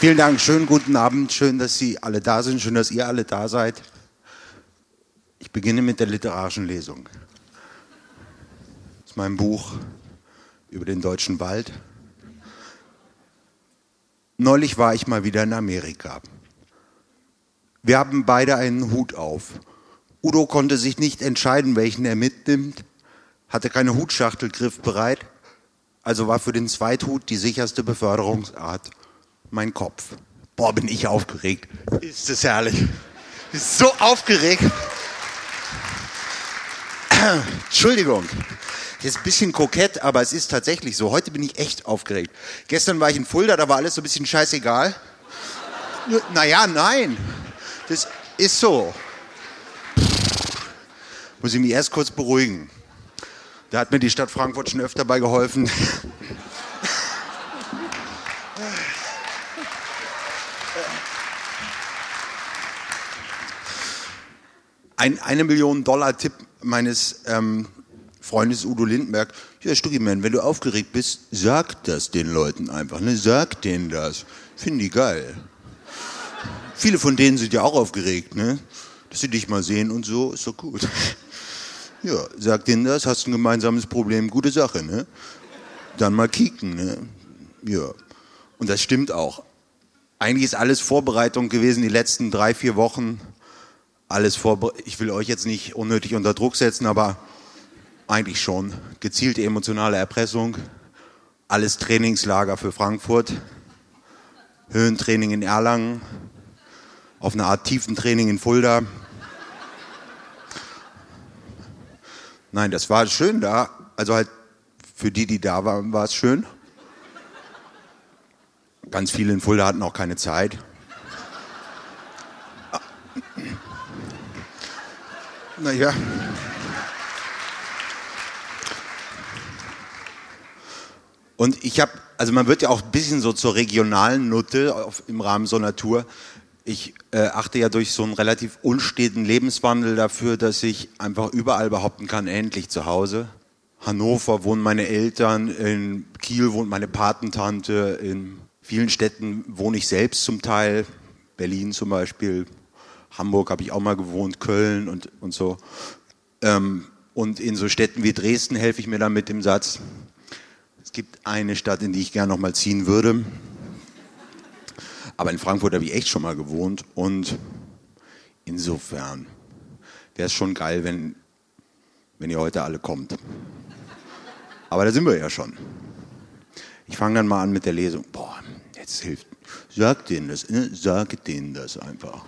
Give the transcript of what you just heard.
Vielen Dank, schönen guten Abend, schön, dass Sie alle da sind, schön, dass ihr alle da seid. Ich beginne mit der literarischen Lesung. Das ist mein Buch über den deutschen Wald. Neulich war ich mal wieder in Amerika. Wir haben beide einen Hut auf. Udo konnte sich nicht entscheiden, welchen er mitnimmt, hatte keine Hutschachtel griffbereit, also war für den Zweithut die sicherste Beförderungsart mein Kopf. Boah, bin ich aufgeregt. Ist das herrlich. Ist so aufgeregt. Entschuldigung. Ist ein bisschen kokett, aber es ist tatsächlich so. Heute bin ich echt aufgeregt. Gestern war ich in Fulda, da war alles so ein bisschen scheißegal. Naja, nein. Das ist so. Muss ich mich erst kurz beruhigen. Da hat mir die Stadt Frankfurt schon öfter bei geholfen. Ein eine Million Dollar Tipp meines ähm, Freundes Udo Lindenberg. Ja, Stuggyman, wenn du aufgeregt bist, sag das den Leuten einfach. Ne? Sag denen das. Finden die geil. Viele von denen sind ja auch aufgeregt, ne? Dass sie dich mal sehen und so, ist doch gut. Ja, sag denen das, hast ein gemeinsames Problem, gute Sache, ne? Dann mal kicken, ne? Ja. Und das stimmt auch. Eigentlich ist alles Vorbereitung gewesen, die letzten drei, vier Wochen alles vorbereitet. Ich will euch jetzt nicht unnötig unter Druck setzen, aber eigentlich schon. Gezielte emotionale Erpressung, alles Trainingslager für Frankfurt, Höhentraining in Erlangen, auf eine Art Tiefentraining in Fulda. Nein, das war schön da. Also halt für die, die da waren, war es schön. Ganz viele in Fulda hatten auch keine Zeit. Naja. Und ich habe, also man wird ja auch ein bisschen so zur regionalen Nutte auf, im Rahmen so einer Tour. Ich äh, achte ja durch so einen relativ unsteten Lebenswandel dafür, dass ich einfach überall behaupten kann, endlich zu Hause. Hannover wohnen meine Eltern, in Kiel wohnt meine Patentante, in vielen Städten wohne ich selbst zum Teil, Berlin zum Beispiel, Hamburg habe ich auch mal gewohnt, Köln und, und so. Ähm, und in so Städten wie Dresden helfe ich mir dann mit dem Satz, es gibt eine Stadt, in die ich gerne noch mal ziehen würde. Aber in Frankfurt habe ich echt schon mal gewohnt und insofern wäre es schon geil, wenn, wenn ihr heute alle kommt. Aber da sind wir ja schon. Ich fange dann mal an mit der Lesung. Boah, jetzt hilft. Sag denen das, ne? sag denen das einfach.